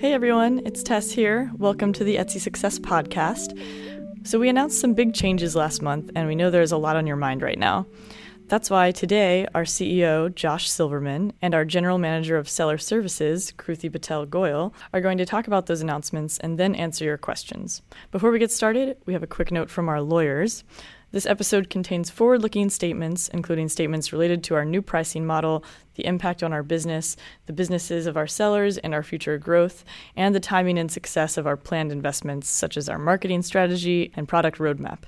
Hey everyone, it's Tess here. Welcome to the Etsy Success Podcast. So, we announced some big changes last month, and we know there's a lot on your mind right now. That's why today, our CEO, Josh Silverman, and our General Manager of Seller Services, Kruti Patel Goyal, are going to talk about those announcements and then answer your questions. Before we get started, we have a quick note from our lawyers. This episode contains forward looking statements, including statements related to our new pricing model, the impact on our business, the businesses of our sellers, and our future growth, and the timing and success of our planned investments, such as our marketing strategy and product roadmap.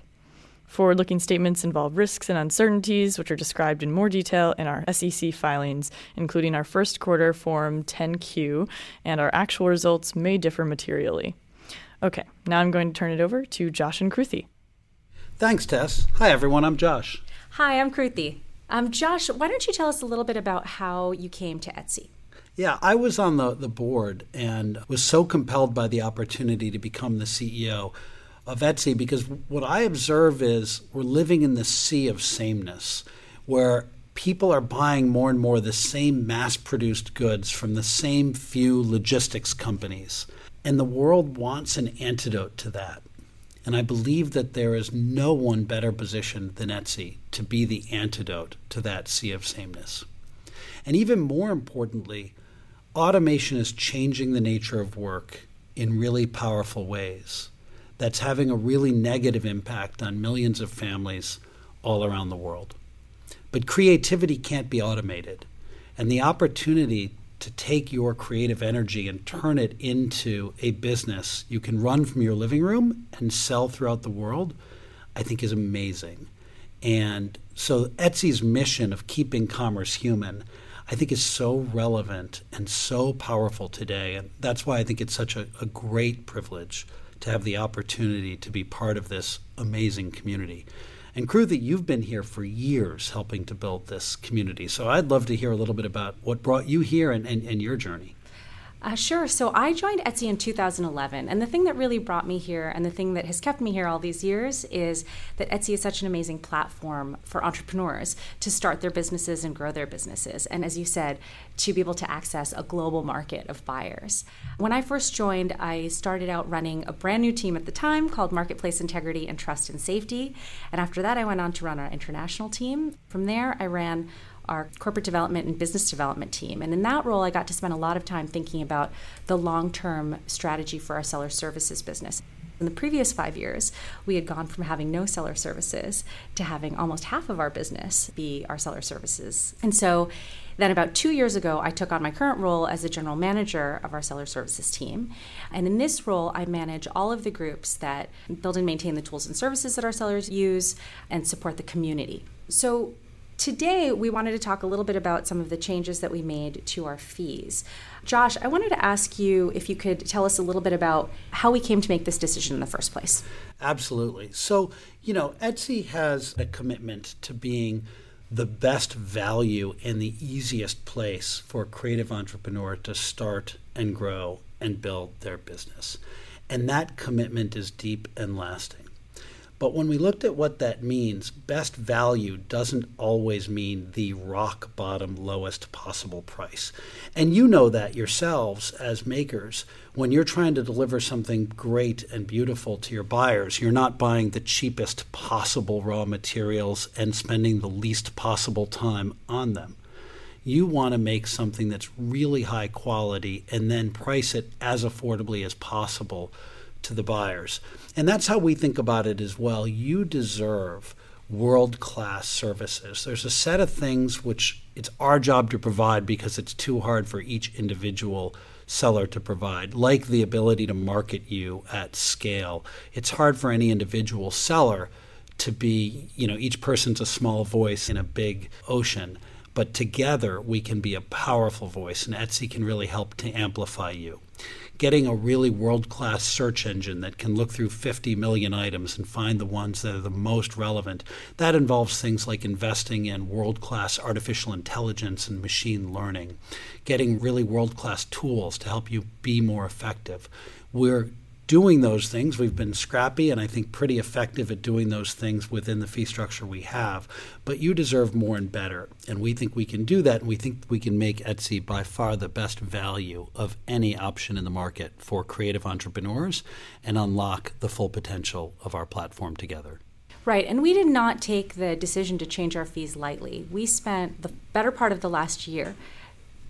Forward looking statements involve risks and uncertainties, which are described in more detail in our SEC filings, including our first quarter Form 10Q, and our actual results may differ materially. Okay, now I'm going to turn it over to Josh and Kruti. Thanks, Tess. Hi, everyone. I'm Josh. Hi, I'm Kruti. Um, Josh, why don't you tell us a little bit about how you came to Etsy? Yeah, I was on the, the board and was so compelled by the opportunity to become the CEO of Etsy because what I observe is we're living in the sea of sameness where people are buying more and more the same mass produced goods from the same few logistics companies. And the world wants an antidote to that. And I believe that there is no one better positioned than Etsy to be the antidote to that sea of sameness. And even more importantly, automation is changing the nature of work in really powerful ways. That's having a really negative impact on millions of families all around the world. But creativity can't be automated. And the opportunity to take your creative energy and turn it into a business you can run from your living room and sell throughout the world, I think is amazing. And so Etsy's mission of keeping commerce human, I think is so relevant and so powerful today. And that's why I think it's such a, a great privilege to have the opportunity to be part of this amazing community. And Kruti you've been here for years helping to build this community. So I'd love to hear a little bit about what brought you here and, and, and your journey. Uh, sure. So I joined Etsy in 2011. And the thing that really brought me here and the thing that has kept me here all these years is that Etsy is such an amazing platform for entrepreneurs to start their businesses and grow their businesses. And as you said, to be able to access a global market of buyers. When I first joined, I started out running a brand new team at the time called Marketplace Integrity and Trust and Safety. And after that, I went on to run our international team. From there, I ran our corporate development and business development team. And in that role, I got to spend a lot of time thinking about the long term strategy for our seller services business. In the previous five years, we had gone from having no seller services to having almost half of our business be our seller services. And so then, about two years ago, I took on my current role as the general manager of our seller services team. And in this role, I manage all of the groups that build and maintain the tools and services that our sellers use and support the community. So, Today, we wanted to talk a little bit about some of the changes that we made to our fees. Josh, I wanted to ask you if you could tell us a little bit about how we came to make this decision in the first place. Absolutely. So, you know, Etsy has a commitment to being the best value and the easiest place for a creative entrepreneur to start and grow and build their business. And that commitment is deep and lasting. But when we looked at what that means, best value doesn't always mean the rock bottom lowest possible price. And you know that yourselves as makers. When you're trying to deliver something great and beautiful to your buyers, you're not buying the cheapest possible raw materials and spending the least possible time on them. You want to make something that's really high quality and then price it as affordably as possible to the buyers. And that's how we think about it as well. You deserve world class services. There's a set of things which it's our job to provide because it's too hard for each individual seller to provide, like the ability to market you at scale. It's hard for any individual seller to be, you know, each person's a small voice in a big ocean. But together we can be a powerful voice, and Etsy can really help to amplify you getting a really world class search engine that can look through 50 million items and find the ones that are the most relevant. That involves things like investing in world class artificial intelligence and machine learning, getting really world class tools to help you be more effective. We're doing those things. We've been scrappy and I think pretty effective at doing those things within the fee structure we have. But you deserve more and better. And we think we can do that. And we think we can make Etsy by far the best value of any option in the market for creative entrepreneurs and unlock the full potential of our platform together. Right, and we did not take the decision to change our fees lightly. We spent the better part of the last year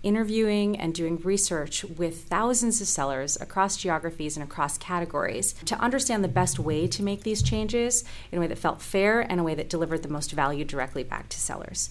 interviewing and doing research with thousands of sellers across geographies and across categories to understand the best way to make these changes in a way that felt fair and a way that delivered the most value directly back to sellers.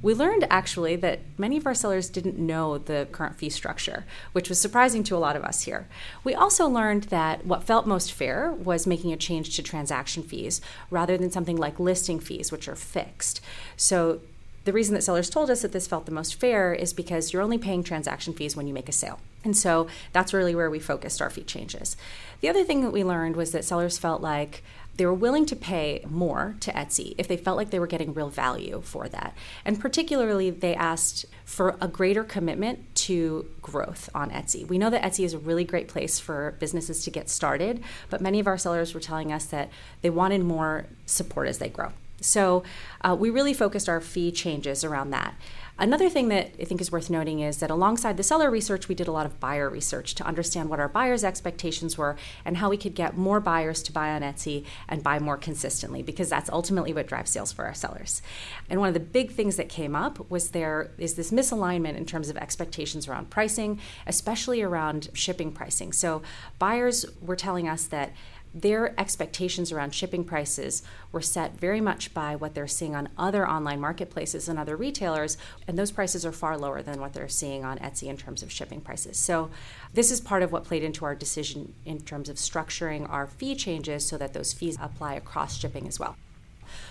We learned actually that many of our sellers didn't know the current fee structure, which was surprising to a lot of us here. We also learned that what felt most fair was making a change to transaction fees rather than something like listing fees, which are fixed. So the reason that sellers told us that this felt the most fair is because you're only paying transaction fees when you make a sale. And so that's really where we focused our fee changes. The other thing that we learned was that sellers felt like they were willing to pay more to Etsy if they felt like they were getting real value for that. And particularly, they asked for a greater commitment to growth on Etsy. We know that Etsy is a really great place for businesses to get started, but many of our sellers were telling us that they wanted more support as they grow. So uh, we really focused our fee changes around that. Another thing that I think is worth noting is that alongside the seller research, we did a lot of buyer research to understand what our buyers' expectations were and how we could get more buyers to buy on Etsy and buy more consistently, because that's ultimately what drives sales for our sellers. And one of the big things that came up was there is this misalignment in terms of expectations around pricing, especially around shipping pricing. So buyers were telling us that their expectations around shipping prices were set very much by what they're seeing on other online marketplaces and other retailers, and those prices are far lower than what they're seeing on Etsy in terms of shipping prices. So, this is part of what played into our decision in terms of structuring our fee changes so that those fees apply across shipping as well.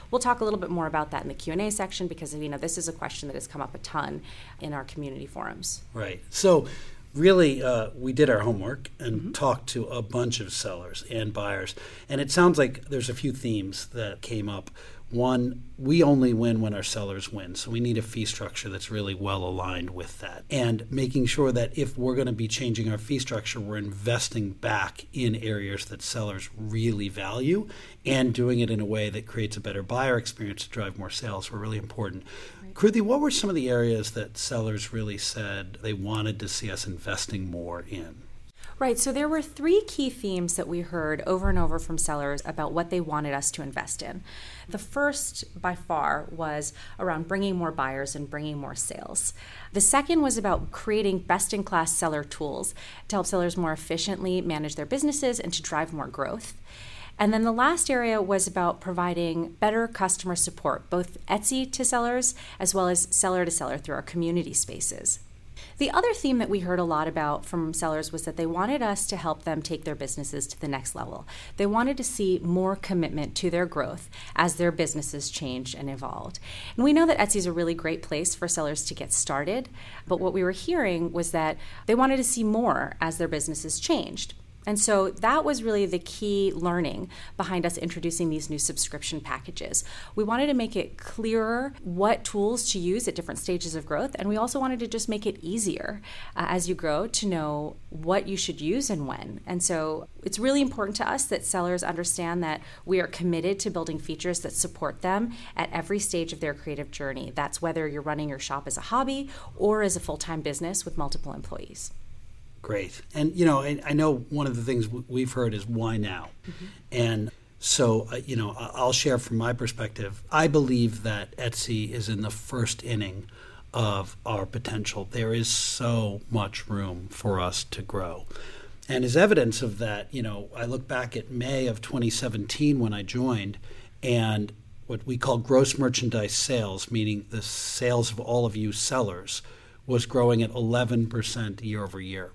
We'll talk a little bit more about that in the Q&A section because you know this is a question that has come up a ton in our community forums. Right. So really, uh, we did our homework and mm-hmm. talked to a bunch of sellers and buyers. And it sounds like there's a few themes that came up. One, we only win when our sellers win. So we need a fee structure that's really well aligned with that. And making sure that if we're going to be changing our fee structure, we're investing back in areas that sellers really value and doing it in a way that creates a better buyer experience to drive more sales were really important. Kruti, what were some of the areas that sellers really said they wanted to see us investing more in? Right. So there were three key themes that we heard over and over from sellers about what they wanted us to invest in. The first, by far, was around bringing more buyers and bringing more sales. The second was about creating best in class seller tools to help sellers more efficiently manage their businesses and to drive more growth. And then the last area was about providing better customer support, both Etsy to sellers as well as seller to seller through our community spaces. The other theme that we heard a lot about from sellers was that they wanted us to help them take their businesses to the next level. They wanted to see more commitment to their growth as their businesses changed and evolved. And we know that Etsy is a really great place for sellers to get started, but what we were hearing was that they wanted to see more as their businesses changed. And so that was really the key learning behind us introducing these new subscription packages. We wanted to make it clearer what tools to use at different stages of growth, and we also wanted to just make it easier uh, as you grow to know what you should use and when. And so it's really important to us that sellers understand that we are committed to building features that support them at every stage of their creative journey. That's whether you're running your shop as a hobby or as a full time business with multiple employees. Great. And, you know, I, I know one of the things we've heard is why now? Mm-hmm. And so, uh, you know, I'll share from my perspective. I believe that Etsy is in the first inning of our potential. There is so much room for us to grow. And as evidence of that, you know, I look back at May of 2017 when I joined, and what we call gross merchandise sales, meaning the sales of all of you sellers, was growing at 11% year over year.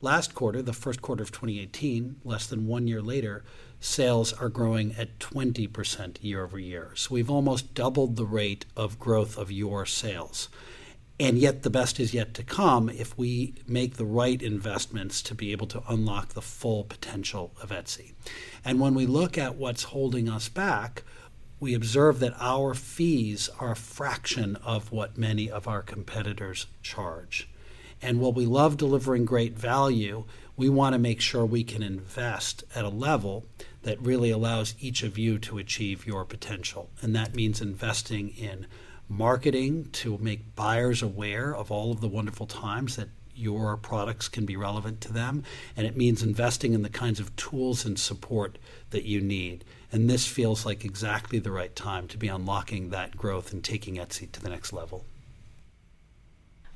Last quarter, the first quarter of 2018, less than one year later, sales are growing at 20% year over year. So we've almost doubled the rate of growth of your sales. And yet, the best is yet to come if we make the right investments to be able to unlock the full potential of Etsy. And when we look at what's holding us back, we observe that our fees are a fraction of what many of our competitors charge. And while we love delivering great value, we want to make sure we can invest at a level that really allows each of you to achieve your potential. And that means investing in marketing to make buyers aware of all of the wonderful times that your products can be relevant to them. And it means investing in the kinds of tools and support that you need. And this feels like exactly the right time to be unlocking that growth and taking Etsy to the next level.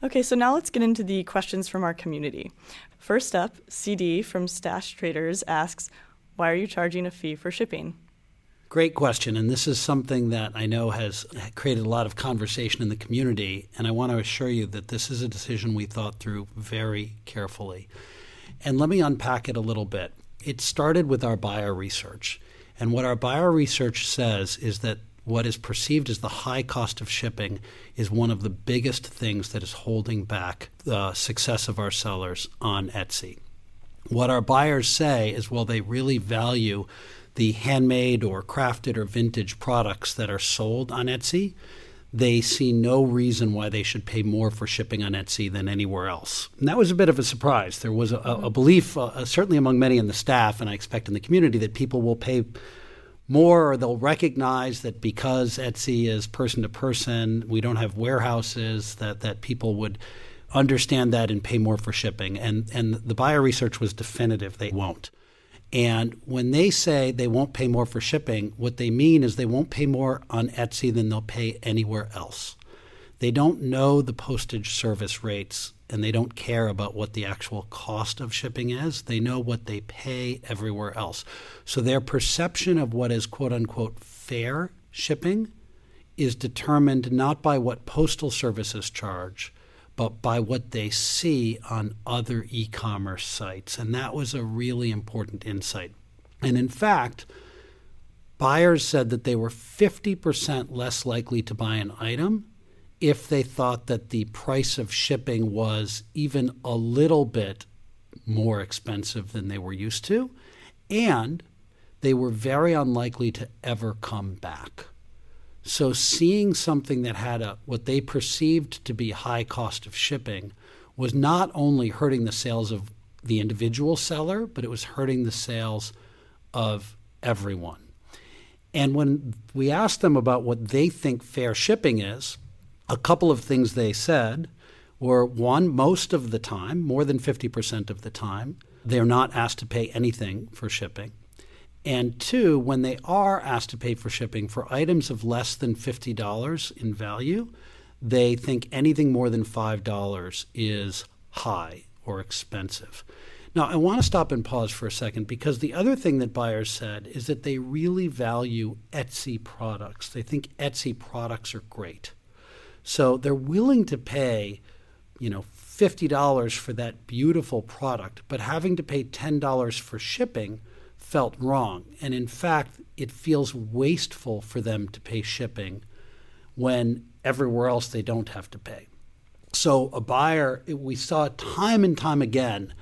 Okay, so now let's get into the questions from our community. First up, CD from Stash Traders asks, Why are you charging a fee for shipping? Great question. And this is something that I know has created a lot of conversation in the community. And I want to assure you that this is a decision we thought through very carefully. And let me unpack it a little bit. It started with our buyer research. And what our buyer research says is that what is perceived as the high cost of shipping is one of the biggest things that is holding back the success of our sellers on Etsy. What our buyers say is, well, they really value the handmade or crafted or vintage products that are sold on Etsy, they see no reason why they should pay more for shipping on Etsy than anywhere else. And that was a bit of a surprise. There was a, a belief, uh, certainly among many in the staff, and I expect in the community, that people will pay more or they'll recognize that because Etsy is person to person, we don't have warehouses, that, that people would understand that and pay more for shipping. And, and the buyer research was definitive, they won't. And when they say they won't pay more for shipping, what they mean is they won't pay more on Etsy than they'll pay anywhere else. They don't know the postage service rates and they don't care about what the actual cost of shipping is. They know what they pay everywhere else. So their perception of what is quote unquote fair shipping is determined not by what postal services charge, but by what they see on other e commerce sites. And that was a really important insight. And in fact, buyers said that they were 50% less likely to buy an item if they thought that the price of shipping was even a little bit more expensive than they were used to. And they were very unlikely to ever come back. So seeing something that had a what they perceived to be high cost of shipping was not only hurting the sales of the individual seller, but it was hurting the sales of everyone. And when we asked them about what they think fair shipping is, a couple of things they said were one, most of the time, more than 50% of the time, they're not asked to pay anything for shipping. And two, when they are asked to pay for shipping for items of less than $50 in value, they think anything more than $5 is high or expensive. Now, I want to stop and pause for a second because the other thing that buyers said is that they really value Etsy products. They think Etsy products are great. So they're willing to pay, you know, $50 for that beautiful product, but having to pay $10 for shipping felt wrong. And in fact, it feels wasteful for them to pay shipping when everywhere else they don't have to pay. So, a buyer, we saw time and time again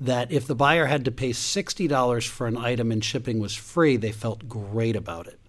that if the buyer had to pay $60 for an item and shipping was free, they felt great about it.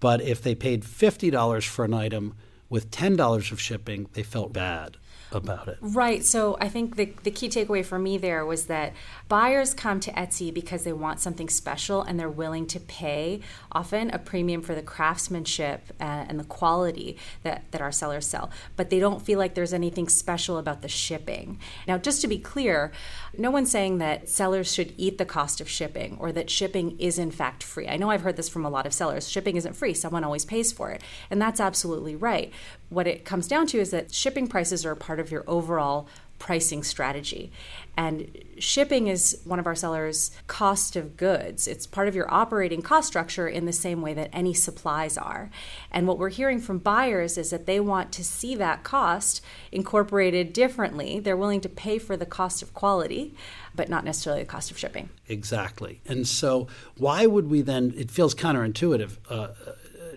But if they paid $50 for an item with $10 of shipping, they felt bad about it. Right. So I think the, the key takeaway for me there was that buyers come to Etsy because they want something special and they're willing to pay often a premium for the craftsmanship and, and the quality that, that our sellers sell. But they don't feel like there's anything special about the shipping. Now, just to be clear, no one's saying that sellers should eat the cost of shipping or that shipping is in fact free. I know I've heard this from a lot of sellers shipping isn't free, someone always pays for it. And that's absolutely right. What it comes down to is that shipping prices are a part of your overall pricing strategy. And shipping is one of our sellers' cost of goods. It's part of your operating cost structure in the same way that any supplies are. And what we're hearing from buyers is that they want to see that cost incorporated differently. They're willing to pay for the cost of quality, but not necessarily the cost of shipping. Exactly. And so, why would we then? It feels counterintuitive. Uh,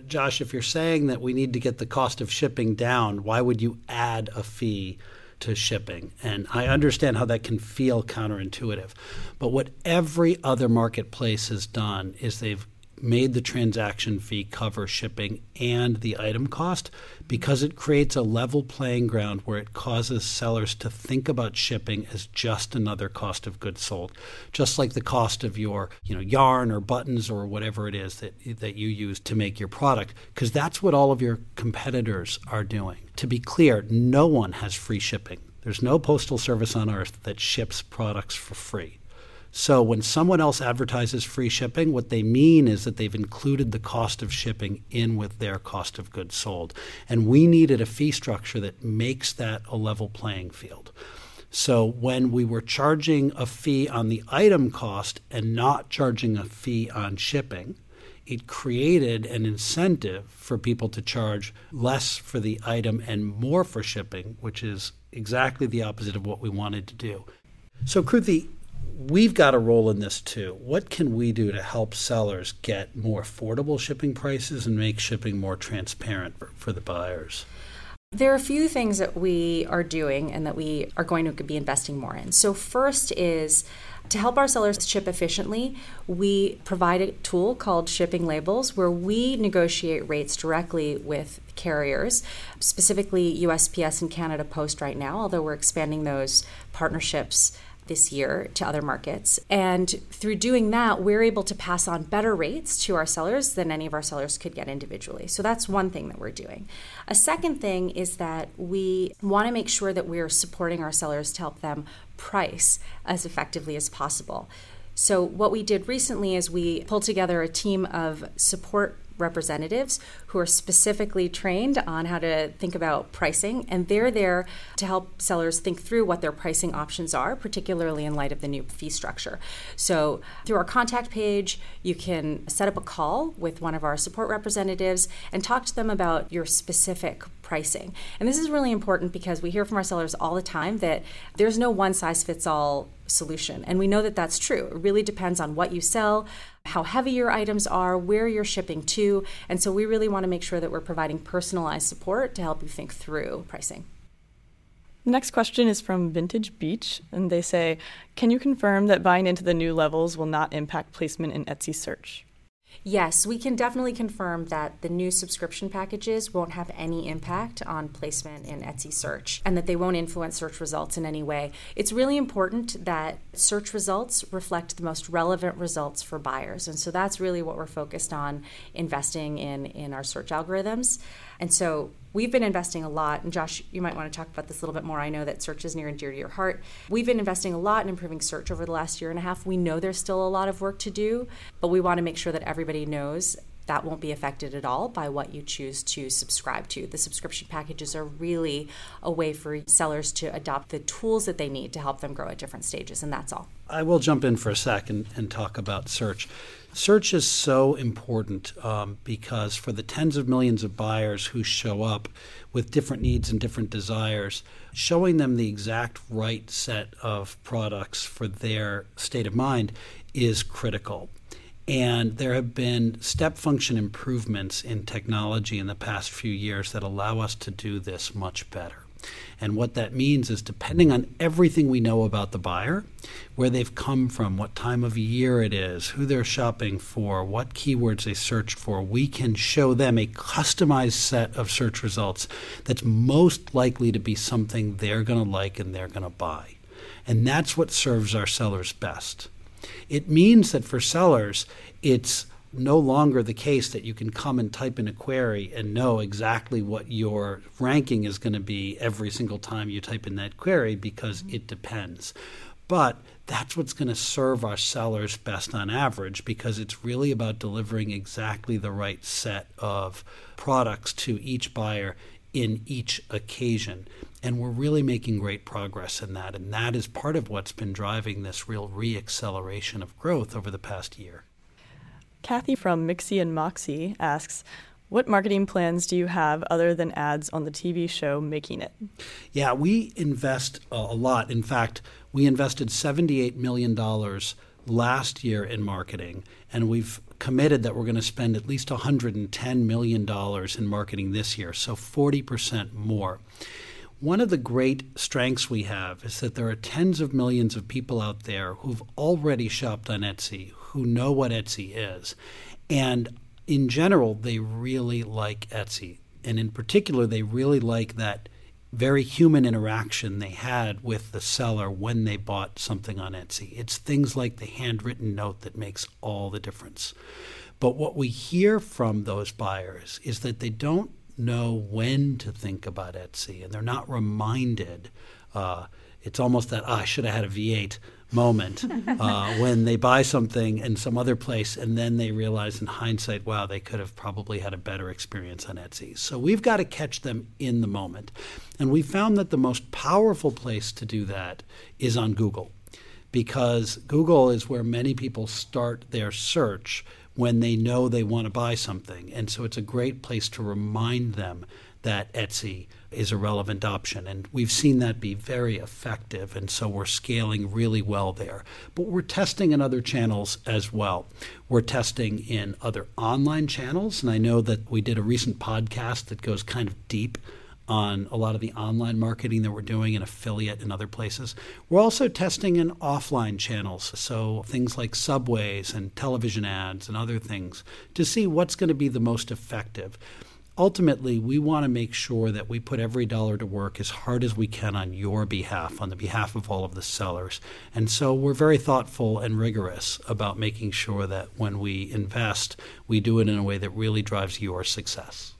Josh, if you're saying that we need to get the cost of shipping down, why would you add a fee to shipping? And I understand how that can feel counterintuitive. But what every other marketplace has done is they've made the transaction fee cover shipping and the item cost because it creates a level playing ground where it causes sellers to think about shipping as just another cost of goods sold, just like the cost of your you know yarn or buttons or whatever it is that that you use to make your product, because that's what all of your competitors are doing. To be clear, no one has free shipping. There's no postal service on earth that ships products for free. So when someone else advertises free shipping, what they mean is that they've included the cost of shipping in with their cost of goods sold. And we needed a fee structure that makes that a level playing field. So when we were charging a fee on the item cost and not charging a fee on shipping, it created an incentive for people to charge less for the item and more for shipping, which is exactly the opposite of what we wanted to do. So, Kruti, we've got a role in this too. What can we do to help sellers get more affordable shipping prices and make shipping more transparent for, for the buyers? There are a few things that we are doing and that we are going to be investing more in. So, first is to help our sellers ship efficiently, we provide a tool called Shipping Labels where we negotiate rates directly with carriers, specifically USPS and Canada Post right now, although we're expanding those partnerships this year to other markets. And through doing that, we're able to pass on better rates to our sellers than any of our sellers could get individually. So that's one thing that we're doing. A second thing is that we want to make sure that we're supporting our sellers to help them price as effectively as possible. So, what we did recently is we pulled together a team of support representatives who are specifically trained on how to think about pricing, and they're there to help sellers think through what their pricing options are, particularly in light of the new fee structure. So, through our contact page, you can set up a call with one of our support representatives and talk to them about your specific pricing. And this is really important because we hear from our sellers all the time that there's no one size fits all solution. And we know that that's true. It really depends on what you sell, how heavy your items are, where you're shipping to. And so we really want to make sure that we're providing personalized support to help you think through pricing. The next question is from Vintage Beach, and they say, Can you confirm that buying into the new levels will not impact placement in Etsy search? Yes, we can definitely confirm that the new subscription packages won't have any impact on placement in Etsy search and that they won't influence search results in any way. It's really important that search results reflect the most relevant results for buyers. And so that's really what we're focused on investing in in our search algorithms. And so we've been investing a lot, and Josh, you might want to talk about this a little bit more. I know that search is near and dear to your heart. We've been investing a lot in improving search over the last year and a half. We know there's still a lot of work to do, but we want to make sure that everybody knows that won't be affected at all by what you choose to subscribe to. The subscription packages are really a way for sellers to adopt the tools that they need to help them grow at different stages, and that's all. I will jump in for a second and talk about search. Search is so important um, because for the tens of millions of buyers who show up with different needs and different desires, showing them the exact right set of products for their state of mind is critical. And there have been step function improvements in technology in the past few years that allow us to do this much better. And what that means is depending on everything we know about the buyer, where they've come from, what time of year it is, who they're shopping for, what keywords they searched for, we can show them a customized set of search results that's most likely to be something they're going to like and they're going to buy. And that's what serves our sellers best. It means that for sellers, it's no longer the case that you can come and type in a query and know exactly what your ranking is going to be every single time you type in that query because it depends. But that's what's going to serve our sellers best on average because it's really about delivering exactly the right set of products to each buyer in each occasion. And we're really making great progress in that. And that is part of what's been driving this real reacceleration of growth over the past year. Kathy from Mixie and Moxie asks, what marketing plans do you have other than ads on the TV show Making It? Yeah, we invest uh, a lot. In fact, we invested $78 million last year in marketing, and we've committed that we're going to spend at least $110 million in marketing this year, so 40% more. One of the great strengths we have is that there are tens of millions of people out there who've already shopped on Etsy, who know what Etsy is. And in general, they really like Etsy. And in particular, they really like that very human interaction they had with the seller when they bought something on Etsy. It's things like the handwritten note that makes all the difference. But what we hear from those buyers is that they don't know when to think about Etsy and they're not reminded. Uh, it's almost that, oh, I should have had a V8 moment uh, when they buy something in some other place and then they realize in hindsight, wow, they could have probably had a better experience on Etsy. So we've got to catch them in the moment. And we found that the most powerful place to do that is on Google because Google is where many people start their search when they know they want to buy something. And so it's a great place to remind them that Etsy is a relevant option. And we've seen that be very effective. And so we're scaling really well there. But we're testing in other channels as well. We're testing in other online channels. And I know that we did a recent podcast that goes kind of deep on a lot of the online marketing that we're doing in affiliate and other places. We're also testing in offline channels, so things like subways and television ads and other things to see what's going to be the most effective ultimately, we want to make sure that we put every dollar to work as hard as we can on your behalf, on the behalf of all of the sellers. And so we're very thoughtful and rigorous about making sure that when we invest, we do it in a way that really drives your success.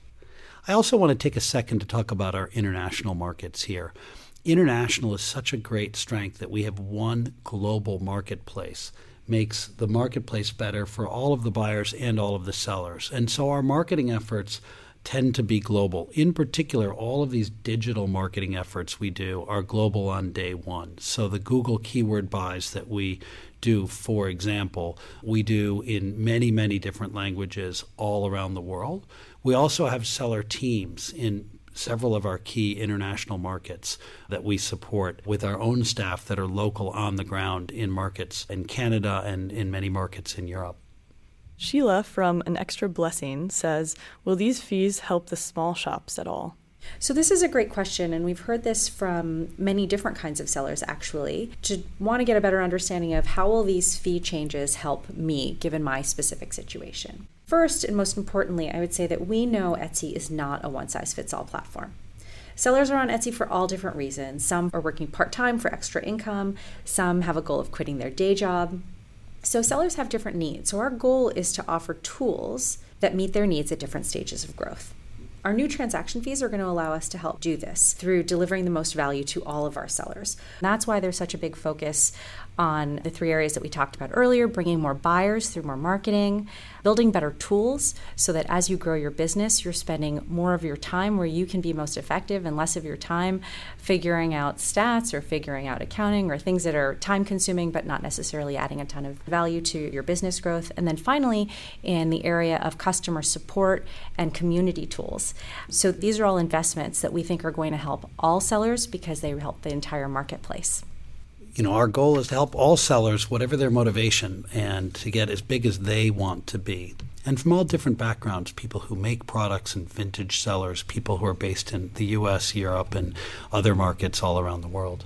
I also want to take a second to talk about our international markets here. International is such a great strength that we have one global marketplace makes the marketplace better for all of the buyers and all of the sellers. And so our marketing efforts tend to be global. In particular, all of these digital marketing efforts we do are global on day one. So the Google keyword buys that we do, for example, we do in many, many different languages all around the world. We also have seller teams in several of our key international markets that we support with our own staff that are local on the ground in markets in Canada and in many markets in Europe. Sheila from An Extra Blessing says, Will these fees help the small shops at all? So, this is a great question, and we've heard this from many different kinds of sellers actually. To want to get a better understanding of how will these fee changes help me given my specific situation. First, and most importantly, I would say that we know Etsy is not a one size fits all platform. Sellers are on Etsy for all different reasons. Some are working part time for extra income, some have a goal of quitting their day job, so sellers have different needs. So our goal is to offer tools that meet their needs at different stages of growth. Our new transaction fees are going to allow us to help do this through delivering the most value to all of our sellers. That's why there's such a big focus on the three areas that we talked about earlier bringing more buyers through more marketing, building better tools so that as you grow your business, you're spending more of your time where you can be most effective and less of your time figuring out stats or figuring out accounting or things that are time consuming but not necessarily adding a ton of value to your business growth. And then finally, in the area of customer support and community tools. So these are all investments that we think are going to help all sellers because they help the entire marketplace you know, our goal is to help all sellers, whatever their motivation, and to get as big as they want to be. And from all different backgrounds people who make products and vintage sellers, people who are based in the US, Europe, and other markets all around the world.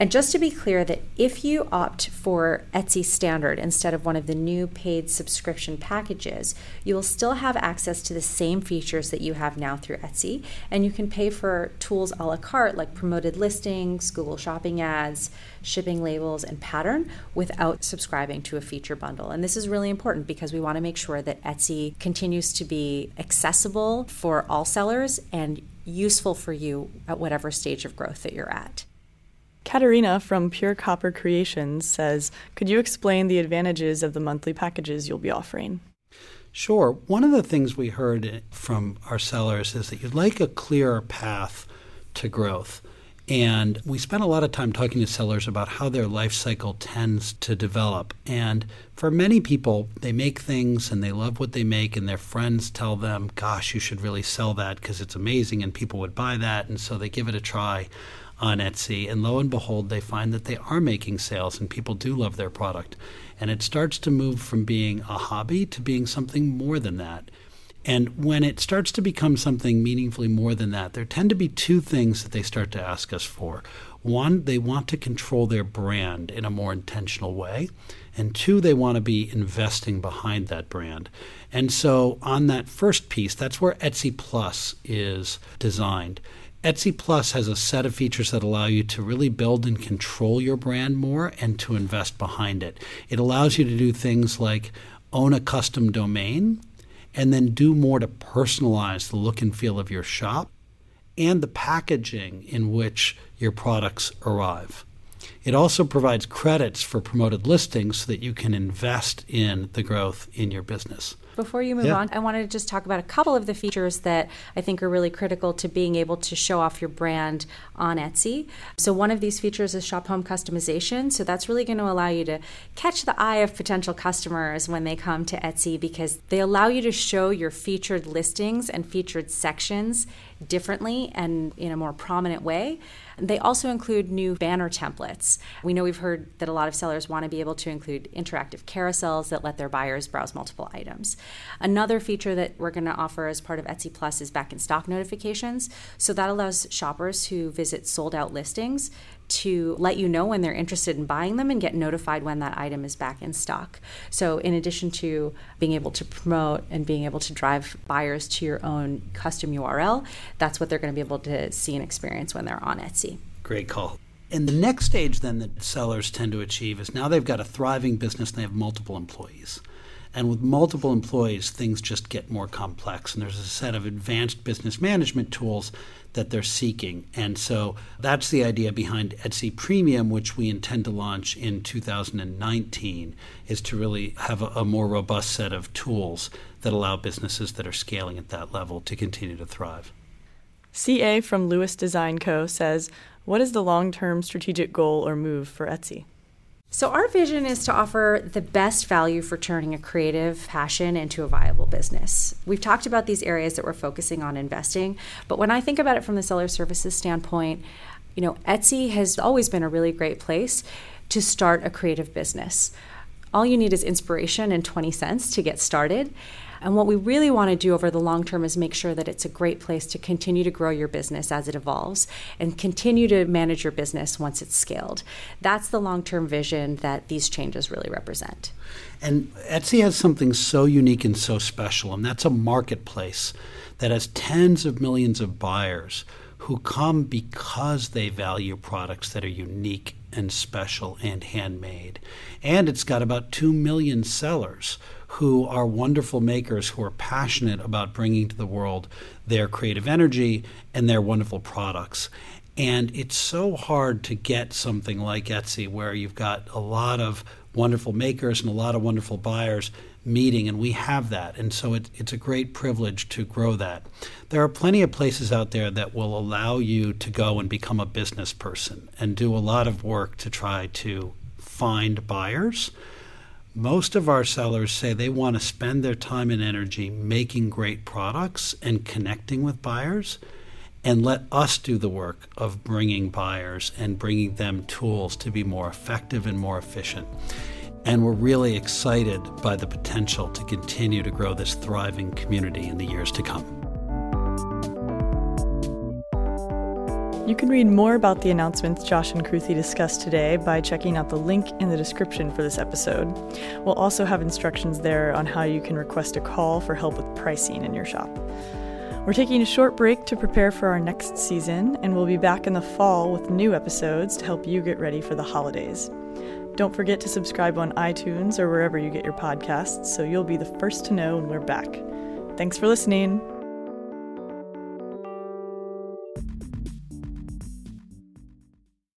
And just to be clear, that if you opt for Etsy Standard instead of one of the new paid subscription packages, you will still have access to the same features that you have now through Etsy. And you can pay for tools a la carte like promoted listings, Google Shopping ads, shipping labels, and pattern without subscribing to a feature bundle. And this is really important because we want to make sure that Etsy continues to be accessible for all sellers and useful for you at whatever stage of growth that you're at. Katerina from Pure Copper Creations says, Could you explain the advantages of the monthly packages you'll be offering? Sure. One of the things we heard from our sellers is that you'd like a clearer path to growth. And we spent a lot of time talking to sellers about how their life cycle tends to develop. And for many people, they make things and they love what they make, and their friends tell them, Gosh, you should really sell that because it's amazing and people would buy that. And so they give it a try on Etsy, and lo and behold, they find that they are making sales and people do love their product. And it starts to move from being a hobby to being something more than that. And when it starts to become something meaningfully more than that, there tend to be two things that they start to ask us for. One, they want to control their brand in a more intentional way. And two, they want to be investing behind that brand. And so, on that first piece, that's where Etsy Plus is designed. Etsy Plus has a set of features that allow you to really build and control your brand more and to invest behind it. It allows you to do things like own a custom domain and then do more to personalize the look and feel of your shop and the packaging in which your products arrive. It also provides credits for promoted listings so that you can invest in the growth in your business. Before you move yeah. on, I wanted to just talk about a couple of the features that I think are really critical to being able to show off your brand on Etsy. So, one of these features is shop home customization. So, that's really going to allow you to catch the eye of potential customers when they come to Etsy because they allow you to show your featured listings and featured sections differently and in a more prominent way. They also include new banner templates. We know we've heard that a lot of sellers want to be able to include interactive carousels that let their buyers browse multiple items. Another feature that we're going to offer as part of Etsy Plus is back in stock notifications. So that allows shoppers who visit sold out listings to let you know when they're interested in buying them and get notified when that item is back in stock. So, in addition to being able to promote and being able to drive buyers to your own custom URL, that's what they're going to be able to see and experience when they're on Etsy. Great call. And the next stage, then, that sellers tend to achieve is now they've got a thriving business and they have multiple employees. And with multiple employees, things just get more complex. And there's a set of advanced business management tools that they're seeking. And so that's the idea behind Etsy Premium, which we intend to launch in 2019, is to really have a, a more robust set of tools that allow businesses that are scaling at that level to continue to thrive. CA from Lewis Design Co. says, What is the long term strategic goal or move for Etsy? So, our vision is to offer the best value for turning a creative passion into a viable business. We've talked about these areas that we're focusing on investing, but when I think about it from the seller services standpoint, you know, Etsy has always been a really great place to start a creative business. All you need is inspiration and 20 cents to get started. And what we really want to do over the long term is make sure that it's a great place to continue to grow your business as it evolves and continue to manage your business once it's scaled. That's the long term vision that these changes really represent. And Etsy has something so unique and so special, and that's a marketplace that has tens of millions of buyers who come because they value products that are unique and special and handmade. And it's got about 2 million sellers who are wonderful makers who are passionate about bringing to the world their creative energy and their wonderful products. And it's so hard to get something like Etsy where you've got a lot of wonderful makers and a lot of wonderful buyers meeting, and we have that. And so it, it's a great privilege to grow that. There are plenty of places out there that will allow you to go and become a business person and do a lot of work to try to find buyers most of our sellers say they want to spend their time and energy making great products and connecting with buyers and let us do the work of bringing buyers and bringing them tools to be more effective and more efficient. And we're really excited by the potential to continue to grow this thriving community in the years to come. You can read more about the announcements Josh and Kruti discussed today by checking out the link in the description for this episode. We'll also have instructions there on how you can request a call for help with pricing in your shop. We're taking a short break to prepare for our next season, and we'll be back in the fall with new episodes to help you get ready for the holidays. Don't forget to subscribe on iTunes or wherever you get your podcasts so you'll be the first to know when we're back. Thanks for listening.